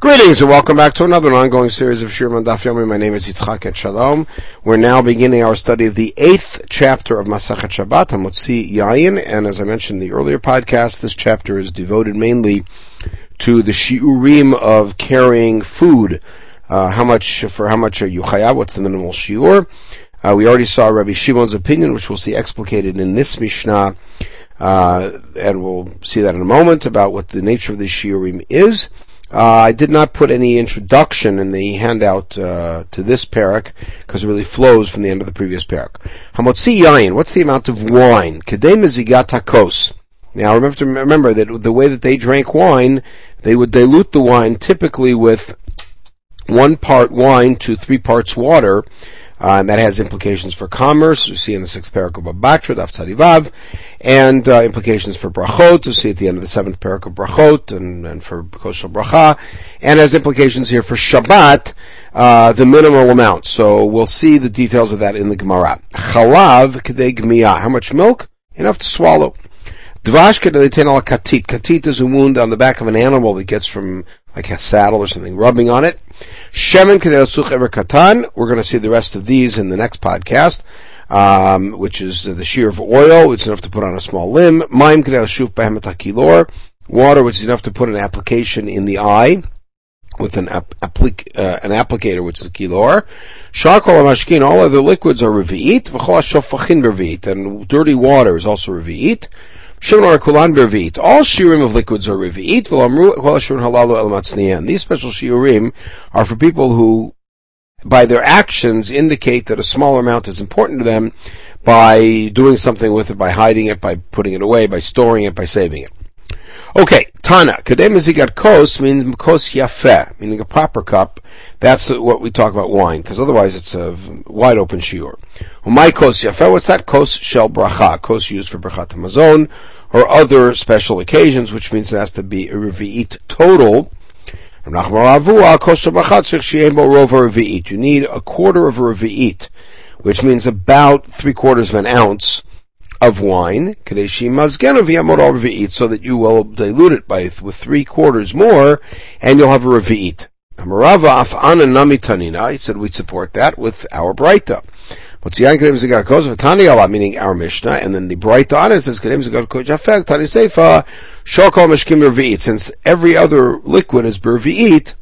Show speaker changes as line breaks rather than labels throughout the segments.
Greetings and welcome back to another ongoing series of Shir Daf Yomi. My name is Yitzchak et Shalom. We're now beginning our study of the eighth chapter of Masachet Shabbat, Hamotzi Yayin, and as I mentioned in the earlier podcast, this chapter is devoted mainly to the shiurim of carrying food. Uh, how much, for how much are you chayav? What's the minimal shiur? Uh, we already saw Rabbi Shimon's opinion, which we'll see explicated in this Mishnah, uh, and we'll see that in a moment about what the nature of the shiurim is. Uh, I did not put any introduction in the handout uh, to this parak because it really flows from the end of the previous parak. Hamotzi yain. What's the amount of wine? Kedei mezigat. Now remember to remember that the way that they drank wine, they would dilute the wine typically with one part wine to three parts water, uh, and that has implications for commerce. We see in the sixth paragraph of Batra, Daf Tzadivav, and uh, implications for brachot. We see at the end of the seventh paragraph of brachot, and, and for kos shel bracha, and has implications here for Shabbat, uh, the minimal amount. So we'll see the details of that in the Gemara. Chalav k'dei gmiya. How much milk? Enough to swallow. Dvash k'dei katit. Katit is a wound on the back of an animal that gets from like a saddle or something, rubbing on it. Shemen Such Ever Katan. We're going to see the rest of these in the next podcast, um, which is the shear of oil. It's enough to put on a small limb. Maim Shuf Behemetakilor. Water, which is enough to put an application in the eye with an uh, an applicator, which is a kilor. Charcoal and all other liquids are revi'it. V'chol revi'it. And dirty water is also revi'it. Shimon Kulan Bervit. All shiurim of liquids are matzniyan. These special shiurim are for people who, by their actions, indicate that a smaller amount is important to them by doing something with it, by hiding it, by putting it away, by storing it, by saving it. Okay, Tana. Kadem Zigat Kos means Kos Yafeh, meaning a proper cup. That's what we talk about wine, because otherwise it's a wide open shiur. My Kos Yafeh, what's that? Kos Shel Bracha. Kos used for Birkat Hamazon, or other special occasions, which means it has to be a Revi'it total. You need a quarter of a Revi'it, which means about three quarters of an ounce of wine, so that you will dilute it by with three quarters more, and you'll have a revi'it. He said we'd support that with our Breita. But Tziyan is a Garkos, Tani Allah, meaning our Mishnah, and then the on it says Tani Seifa Shokal Meshkim Revi'it. Since every other liquid is Bervi'it,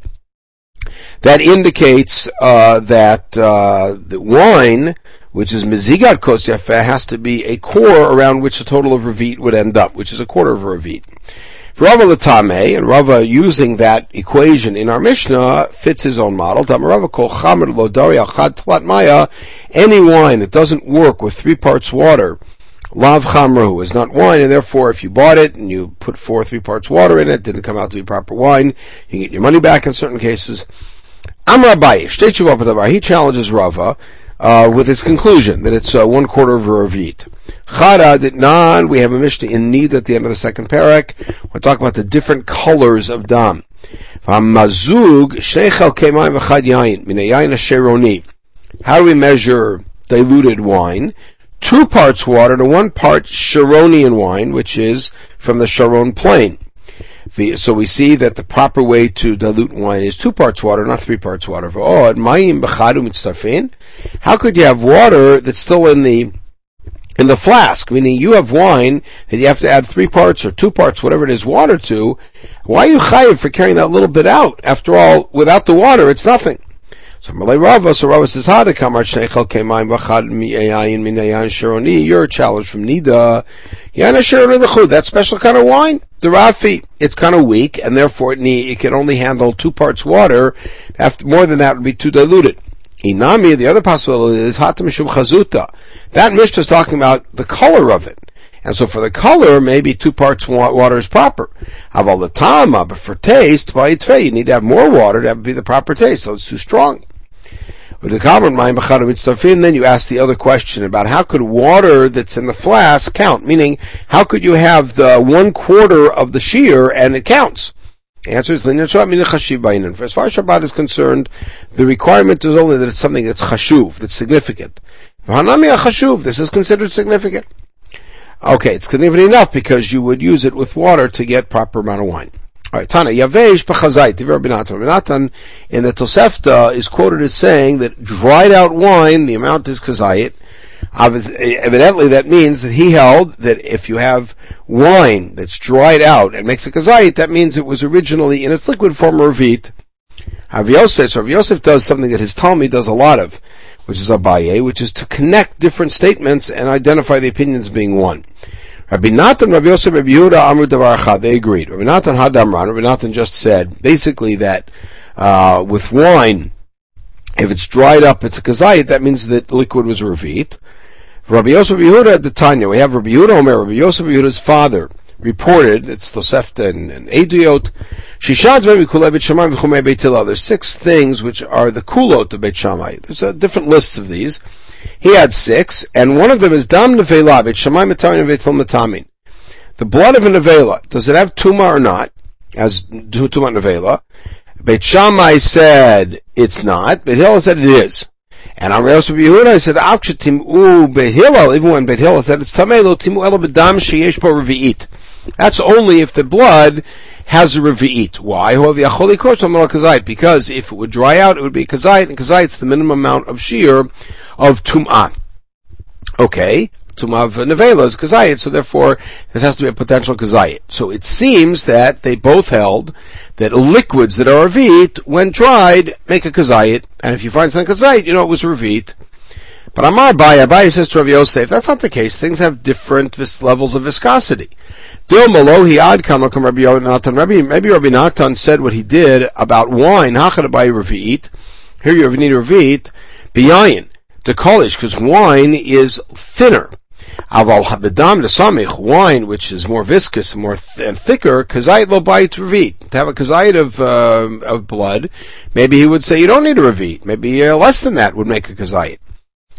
that indicates uh, that uh, the wine which is Mizigat Kos has to be a core around which the total of Ravit would end up, which is a quarter of a Ravit. Rava Latame, and Rava using that equation in our Mishnah fits his own model. Rava kol chamer lo achad any wine that doesn't work with three parts water, lav chamru is not wine, and therefore if you bought it and you put four three parts water in it, didn't come out to be proper wine, you get your money back in certain cases. Amr Abaye, he challenges Rava uh, with his conclusion that it's uh, one quarter of a ravit. Chara did not. We have a mishnah in Nida at the end of the second parak. We're talking about the different colors of dam. Mazug. How do we measure diluted wine? Two parts water to one part Sharonian wine, which is from the Sharon plain. So we see that the proper way to dilute wine is two parts water, not three parts water. How could you have water that's still in the in the flask, meaning you have wine that you have to add three parts or two parts, whatever it is, water to. Why are you chayiv for carrying that little bit out? After all, without the water, it's nothing. So Malay Rava, so Rava says, Hada kamar mi'ayin sharoni, you're challenged from Nida. That special kind of wine, the Rafi, it's kind of weak, and therefore it, need, it can only handle two parts water. After, more than that would be too diluted. Inami, the other possibility is Hatam Mishum Chazuta. That Mishnah is talking about the color of it. And so for the color, maybe two parts water is proper. Aval the tama, but for taste, by you need to have more water to have be the proper taste, so it's too strong. With the common mind, then you ask the other question about how could water that's in the flask count? Meaning, how could you have the one quarter of the shear and it counts? The answer is As far as Shabbat is concerned, the requirement is only that it's something that's chashuv, that's significant. This is considered significant. Okay, it's significant enough because you would use it with water to get proper amount of wine. All right, Tana Yavesh b'chazait. Rabbi Natan. Rabbi Natan in the Tosefta is quoted as saying that dried out wine, the amount is kazayit. Evidently, that means that he held that if you have wine that's dried out and makes a kazayit, that means it was originally in its liquid form revit. Rav Yosef, so Rav Yosef does something that his Talmud does a lot of, which is Abaye, which is to connect different statements and identify the opinions being one. Rabbi Natan, Rabbi Yosef, Rabbi Yehuda, Amru Davar they agreed. Rabbi Natan Hadamran, Rabbi Natan just said, basically that, uh, with wine, if it's dried up, it's a kazayit, that means that liquid was revit. Rabbi Yosef Yehuda at the Tanya, we have Rabbi Yehuda Omer, Rabbi Yosef Yehuda's father, reported, it's Tosefta and, and Eduyot, There's six things which are the kulot of Beit Shammai. There's a different lists of these. He had six, and one of them is Dam Nevela, Beit Shammai Matamin Beit Matamin. The blood of a Nevela, does it have Tuma or not? As Tuma Nevela. Beit Shammai said it's not, Beit Hillel said it is. And on Reos Yehuda, said, "Avkshetim u behillel." Even when Beit Hillel said it's tamei timu elo bedam sheyesh po revi'it. That's only if the blood has a revi'it. Why? Because if it would dry out, it would be kazait, and kazait is the minimum amount of shear of tum'ah. Okay, tum'ah of nevela is kazayit, so therefore this has to be a potential kazayit. So it seems that they both held that liquids that are revit, when dried, make a kazayit, and if you find some kazayit, you know it was revit. But Amar Abaye, Abaye says to Rav Yosef, that's not the case. Things have different vis- levels of viscosity. Natan. Maybe Rabbi Natan said what he did about wine. Hachad Abaye Revit. Here you need Revit. Biyayin. The college, because wine is thinner. Aval habedam samich wine, which is more viscous more th- and thicker, kazayit lo bayit revit. To have a kazayit of uh, of blood, maybe he would say you don't need a revit. Maybe uh, less than that would make a kazayit.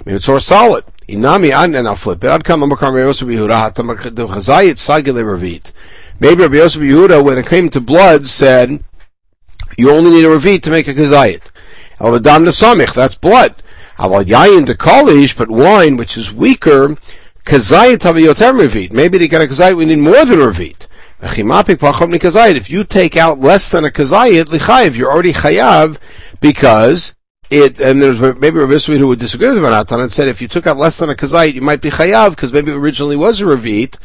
Maybe it's more solid. Inami an and I'll flip it. I'd come Rabbi Yosef Yehuda the chazayit revit. Maybe Rabbi Yosef Yehuda, when it came to blood, said you only need a revit to make a kazayit. El samich, that's blood. Aval yayin de kolish, but wine, which is weaker, Kazayit Taviyotem Revit. Maybe they got a Kazayit, we need more than a Revit. If you take out less than a Kazayit, Lichayev, you're already Chayav, because it, and there's maybe a Rabbi who would disagree with Manatan and said if you took out less than a Kazayit, you might be Chayav, because maybe it originally was a Revit,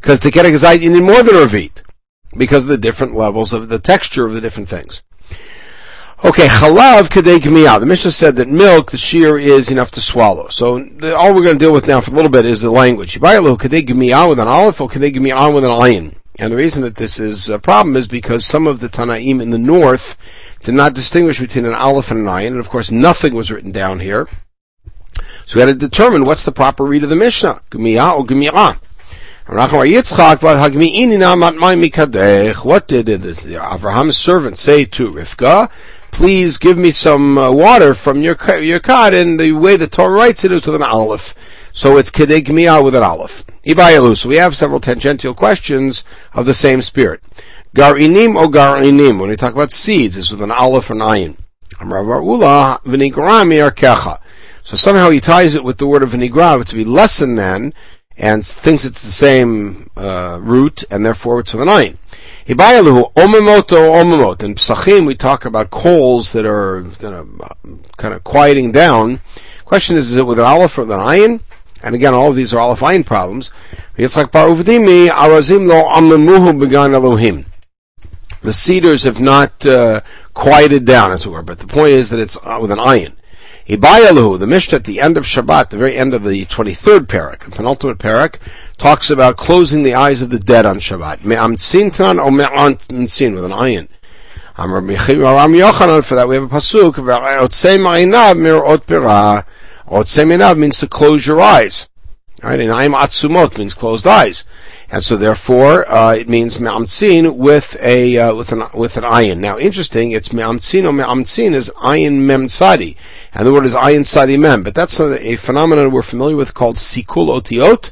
because to get a Kazayit, you need more than a Revit, because of the different levels of the texture of the different things. Okay, chalav kadei gmiyah. The Mishnah said that milk, the shear, is enough to swallow. So the, all we're going to deal with now for a little bit is the language. Yibayelu kadei gmiyah with an aleph or kadei gmiyah with an ayin. And the reason that this is a problem is because some of the Tanaim in the north did not distinguish between an aleph and an ayin, and of course nothing was written down here. So we had to determine what's the proper read of the Mishnah, gmiyah or gmiyah. What did this, Abraham's servant say to Rivka? please give me some uh, water from your your cot, and the way the Torah writes it is with an aleph. So it's kedei with an aleph. So we have several tangential questions of the same spirit. Garinim or garinim. When we talk about seeds, it's with an aleph and ayin. So somehow he ties it with the word of vinigrav to be lesson than, and thinks it's the same uh, root, and therefore it's with an ayin. Hibayalu omemoto omemot. In Psachim, we talk about coals that are kind of, kind of quieting down. Question is, is it with an aleph or an ayin? And again, all of these are aleph ayin problems. Yitzchak bar arazim lo amemuhu began Elohim. The cedars have not uh, quieted down, as it were. But the point is that it's uh, with an ayin. Ibayalu, the Mishnah at the end of Shabbat, the very end of the 23rd parak, the penultimate parak, talks about closing the eyes of the dead on Shabbat. Me'amtzintan or me'amtzin with an ayin. Amar Ram Yochanan, for that we have a pasuk, ma'inav mir'ot pira. Ma'inav means to close your eyes. Right? And Aim Atzumot means closed eyes. And so therefore, uh, it means me'amtzin with a, uh, with an, with an ayin. Now, interesting, it's me'amtzin or me'amtzin is ayin mem tzadi. And the word is ayin tzadi mem. But that's a, a phenomenon we're familiar with called sikul otiot,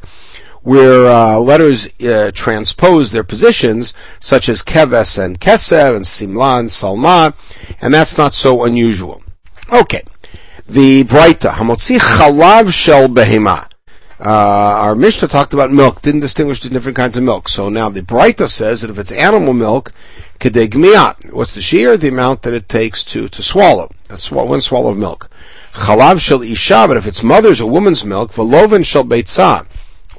where, uh, letters, uh, transpose their positions, such as keves and kesev and simla and salma, and that's not so unusual. Okay. The Breita, hamotzi chalav shel behema. Uh, our Mishnah talked about milk, didn't distinguish the different kinds of milk. So now the Breita says that if it's animal milk, kedegmiat. What's the shear? The amount that it takes to, to swallow. That's one swallow of milk. Chalav shel isha, but if it's mother's or woman's milk, veloven shel beitzah,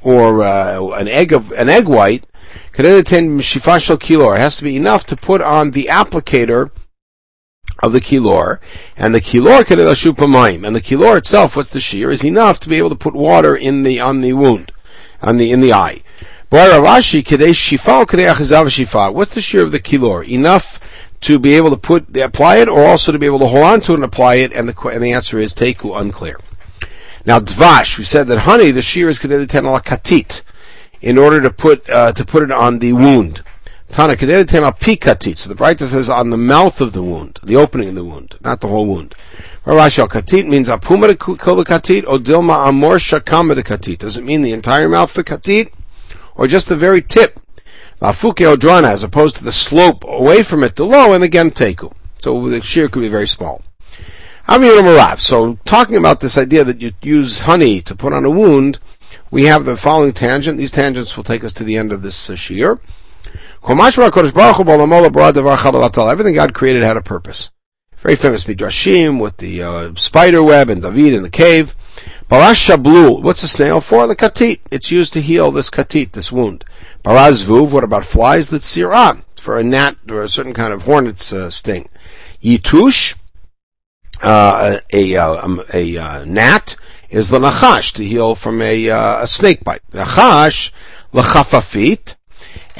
or uh, an egg of an egg white, shifa shel kilor. It has to be enough to put on the applicator of the kilor, and the kilor pamayim, and the kilor itself, what's the shear, is enough to be able to put water in the on the wound, on the in the eye. Rav Ashi shifa What's the shear of the kilor? Enough to be able to put apply it, or also to be able to hold on to it and apply it? And the and the answer is teku unclear. Now dvash, we said that honey, the shear is connected to katit, in order to put uh, to put it on the wound. Tana tema pikatit. So the Breita says on the mouth of the wound, the opening of the wound, not the whole wound. Rashi katit means apuma katit or dilma amor shakama katit. Does it mean the entire mouth of the katit, or just the very tip? Lafuke odrana, as opposed to the slope away from it to low, and again teku. So the shear could be very small. So talking about this idea that you use honey to put on a wound, we have the following tangent. These tangents will take us to the end of this uh, shear. Everything God created had a purpose. Very famous midrashim with the uh, spider web and David in the cave. Barash shablul. What's a snail for? The katit. It's used to heal this katit, this wound. Baraz vuv. What about flies? The tzirah for a gnat or a certain kind of hornet's uh, sting. Yitush. Uh, a, a, um, a, uh, gnat is the nachash to heal from a, uh, a snake bite. Nachash, lachafafit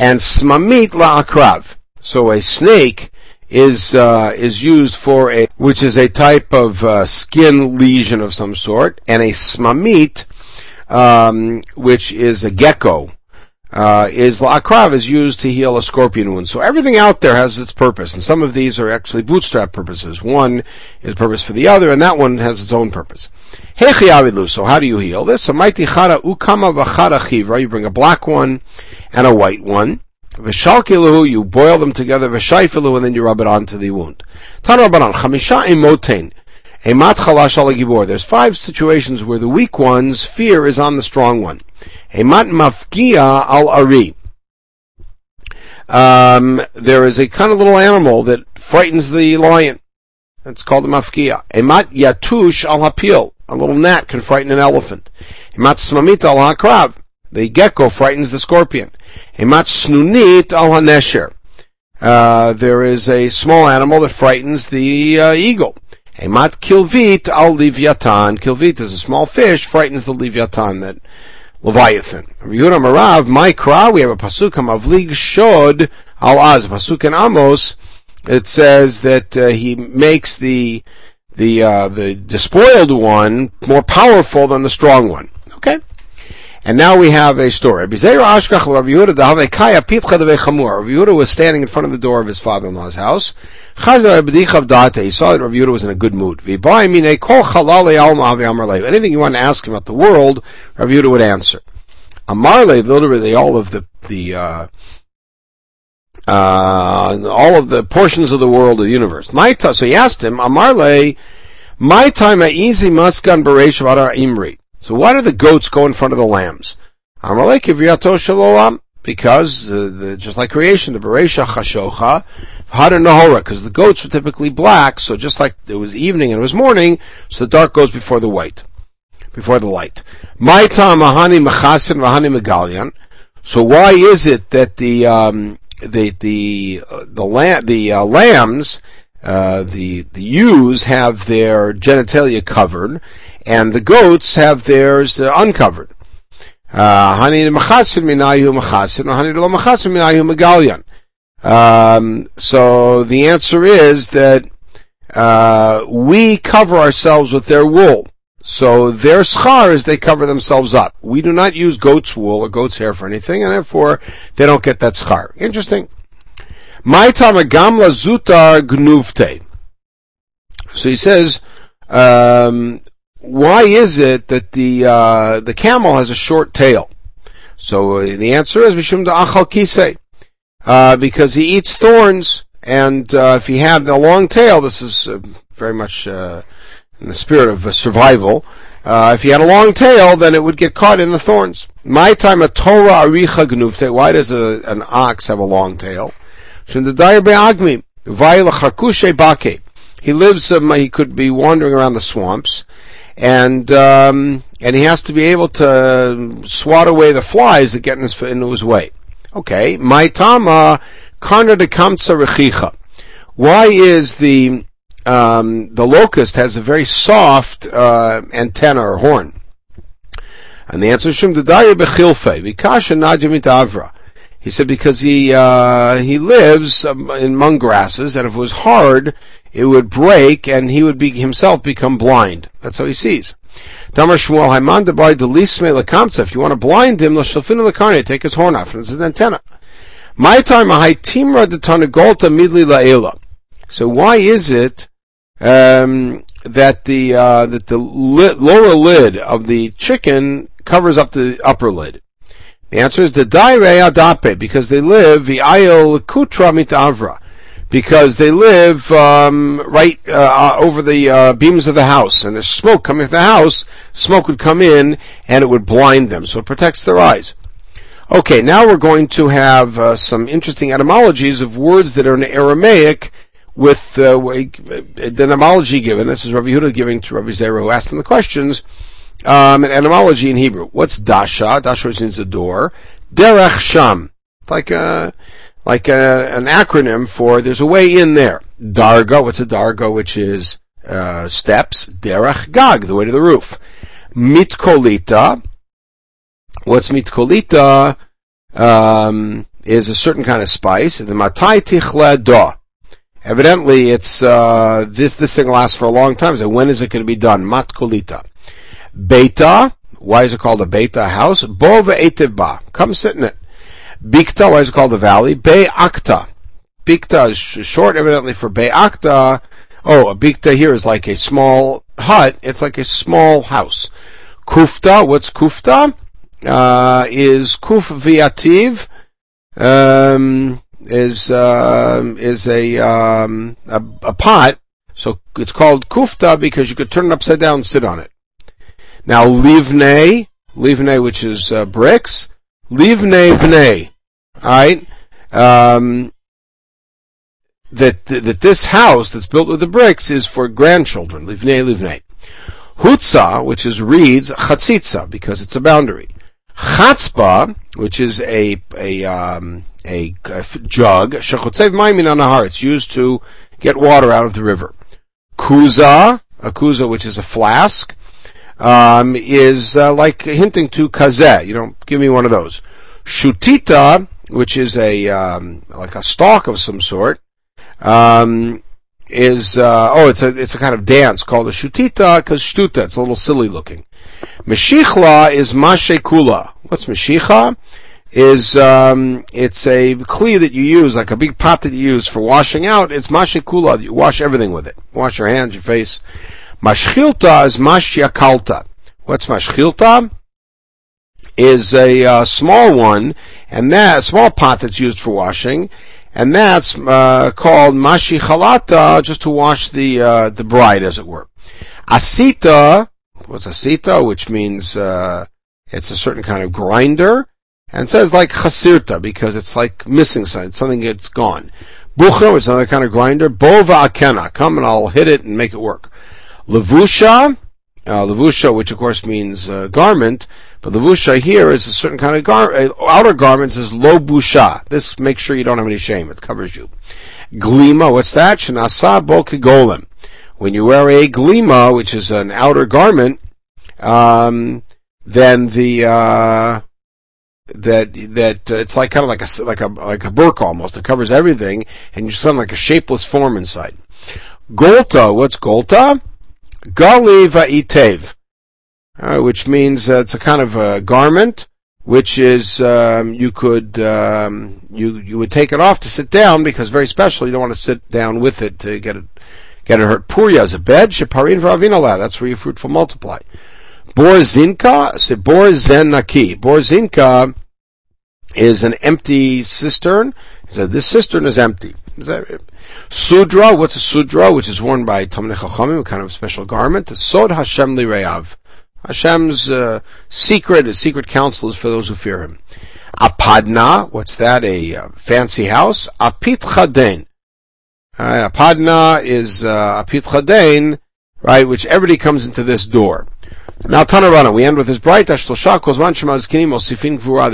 and smamit la'akrav. So a snake is uh, is used for a which is a type of uh, skin lesion of some sort, and a smamit, um, which is a gecko, uh, is la'akrav is used to heal a scorpion wound. So everything out there has its purpose, and some of these are actually bootstrap purposes. One is purpose for the other, and that one has its own purpose. So how do you heal this? So mighty chara ukama You bring a black one and a white one. Vishalkilahu, you boil them together, v'shaifilu, and then you rub it onto the wound. Tanrabanan, chamisha There's five situations where the weak one's fear is on the strong one. Um, there is a kind of little animal that frightens the lion. It's called a mafkia. Emat yatush al hapil. A little gnat can frighten an elephant. Emat smamita al hakrav. The gecko frightens the scorpion. Snunit al hanesher. Uh, there is a small animal that frightens the uh, eagle. Emat kilvit al livyatan. Kilvit is a small fish, frightens the livyatan, that leviathan. Yehuda Marav, my kra, we have a pasuk mavlig shod al az. Pasuk in Amos, it says that uh, he makes the the uh, the despoiled one more powerful than the strong one. And now we have a story. Rav Yehuda was standing in front of the door of his father-in-law's house. He saw that Rav Yehuda was in a good mood. Anything you want to ask him about the world, Rav Yehuda would answer. Amarle, literally all of the, the, uh, uh, all of the portions of the world of the universe. So he asked him, Amarle, my time at easy muskan beresh imri. So why do the goats go in front of the lambs? Because uh, the, just like creation, the beresha chashocha, because the goats were typically black, so just like it was evening and it was morning, so the dark goes before the white, before the light. Maita mahani machasin mahani megalian. So why is it that the um, the the uh, the lamb the uh, lambs uh, the the ewes have their genitalia covered, and the goats have theirs uh, uncovered. Uh, um, so the answer is that uh, we cover ourselves with their wool. So their schar is they cover themselves up. We do not use goat's wool or goat's hair for anything, and therefore they don't get that schar. Interesting. My tamagamla zutar gnuvte. So he says, um, why is it that the uh, the camel has a short tail? So uh, the answer is mishum achal kise, uh, because he eats thorns, and uh, if he had a long tail, this is uh, very much uh, in the spirit of survival. Uh, if he had a long tail, then it would get caught in the thorns. My time a Torah aricha gnufte. Why does a, an ox have a long tail? He lives. Um, he could be wandering around the swamps, and um, and he has to be able to swat away the flies that get in his, into his way. Okay, my tama karna de kamsa. Why is the um, the locust has a very soft uh, antenna or horn? And the answer is Shum Dadaya Bechilfe, Vikasha Najamit Avra. He said because he uh, he lives um, in mung grasses, and if it was hard, it would break, and he would be himself become blind. That's how he sees. If you want to blind him, take his horn off, and it's his antenna. My time Timra de Tanagolta Midli Laela. So why is it um, that the uh, that the li- lower lid of the chicken covers up the upper lid? The answer is the daire adape because they live the ayel kutra mitavra because they live um, right uh, uh, over the uh, beams of the house, and there's smoke coming from the house. Smoke would come in, and it would blind them, so it protects their eyes. Okay, now we're going to have uh, some interesting etymologies of words that are in Aramaic with uh, the etymology given. This is Rabbi Yehuda giving to Rabbi Zera who asked him the questions. Um, an etymology in Hebrew. What's dasha? Dasha means a door. Derech sham. Like a, like a, an acronym for there's a way in there. Darga. What's a darga? Which is uh, steps. Derech gag. The way to the roof. Mitkolita. What's mitkolita? Um, is a certain kind of spice. The matai tichle da. Evidently, it's uh, this this thing lasts for a long time. So when is it going to be done? Matkolita. Beta. Why is it called a beta house? Bova etivba. Come sit in it. Bikta. Why is it called a valley? Be'akta. Bikta is short, evidently, for Be'akta. Oh, a bikta here is like a small hut. It's like a small house. Kufta. What's kufta? Uh, is kuf viativ. Um, is uh, is a, um, a, a pot. So it's called kufta because you could turn it upside down and sit on it. Now livne, livne, which is uh, bricks, livne bnei. All right. Um, that that this house that's built with the bricks is for grandchildren. Livne, livne. Hutza, which is reeds, chatzitza, because it's a boundary. Chatzpa, which is a a um, a, a jug, shechotzev maimin anahar. It's used to get water out of the river. Kuza, a kuza, which is a flask, um, is uh, like hinting to kazeh. You don't give me one of those. Shutita, which is a um, like a stalk of some sort, um, is uh, oh, it's a it's a kind of dance called a shutita because shtuta. It's a little silly looking. Meshichla is mashekula. What's meshicha? is um, it's a kli that you use, like a big pot that you use for washing out. It's mashikula. You wash everything with it. Wash your hands, your face. Mashchilta is mashyakalta. What's mashchilta? Is a uh, small one, and that a small pot that's used for washing, and that's uh, called mashichalata, just to wash the uh, the bride, as it were. Asita, what's asita? Which means uh, it's a certain kind of grinder and says like chasirta because it's like missing something, something that's gone. Bucha, which is another kind of grinder. Bova akena, come and I'll hit it and make it work. Levusha, uh, levusha, which of course means uh, garment, but levusha here is a certain kind of gar- uh, outer garments is lo busha. This makes sure you don't have any shame. It covers you. Glima, what's that? Shanasa bo. When you wear a glima, which is an outer garment, um, then the uh, that that uh, it's like kind of like a like a like a burqa almost. It covers everything, and you sound like a shapeless form inside. Golta, what's golta? Gali va'itev, uh, which means uh, it's a kind of a garment, which is um, you could um, you you would take it off to sit down because very special. You don't want to sit down with it to get it get it hurt. Purya is a bed. Sheparin v'avinala. That's where you fruitful multiply. Borzinka, say Borzenaki. Borzinka is an empty cistern. Said, this cistern is empty. Is that Sudra, what's a sudra? Which is worn by Talmidei Chachamim, a kind of special garment. Sod Hashem Lireav. Hashem's uh, secret, his secret counsel is for those who fear him. Apadna, what's that? A uh, fancy house. Apit chaden. Uh, apadna is uh, apit chaden, right? Which everybody comes into this door. Now Tanarana, we end with this bright. There are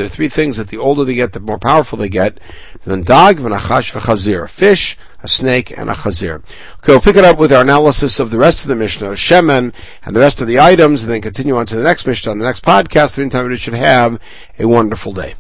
three things that the older they get, the more powerful they get. Then dag, v'nachash, v'chazir. A fish, a snake, and a chazir. Okay, we'll pick it up with our analysis of the rest of the Mishnah, Shemen, and the rest of the items, and then continue on to the next Mishnah on the next podcast. In the meantime, we should have a wonderful day.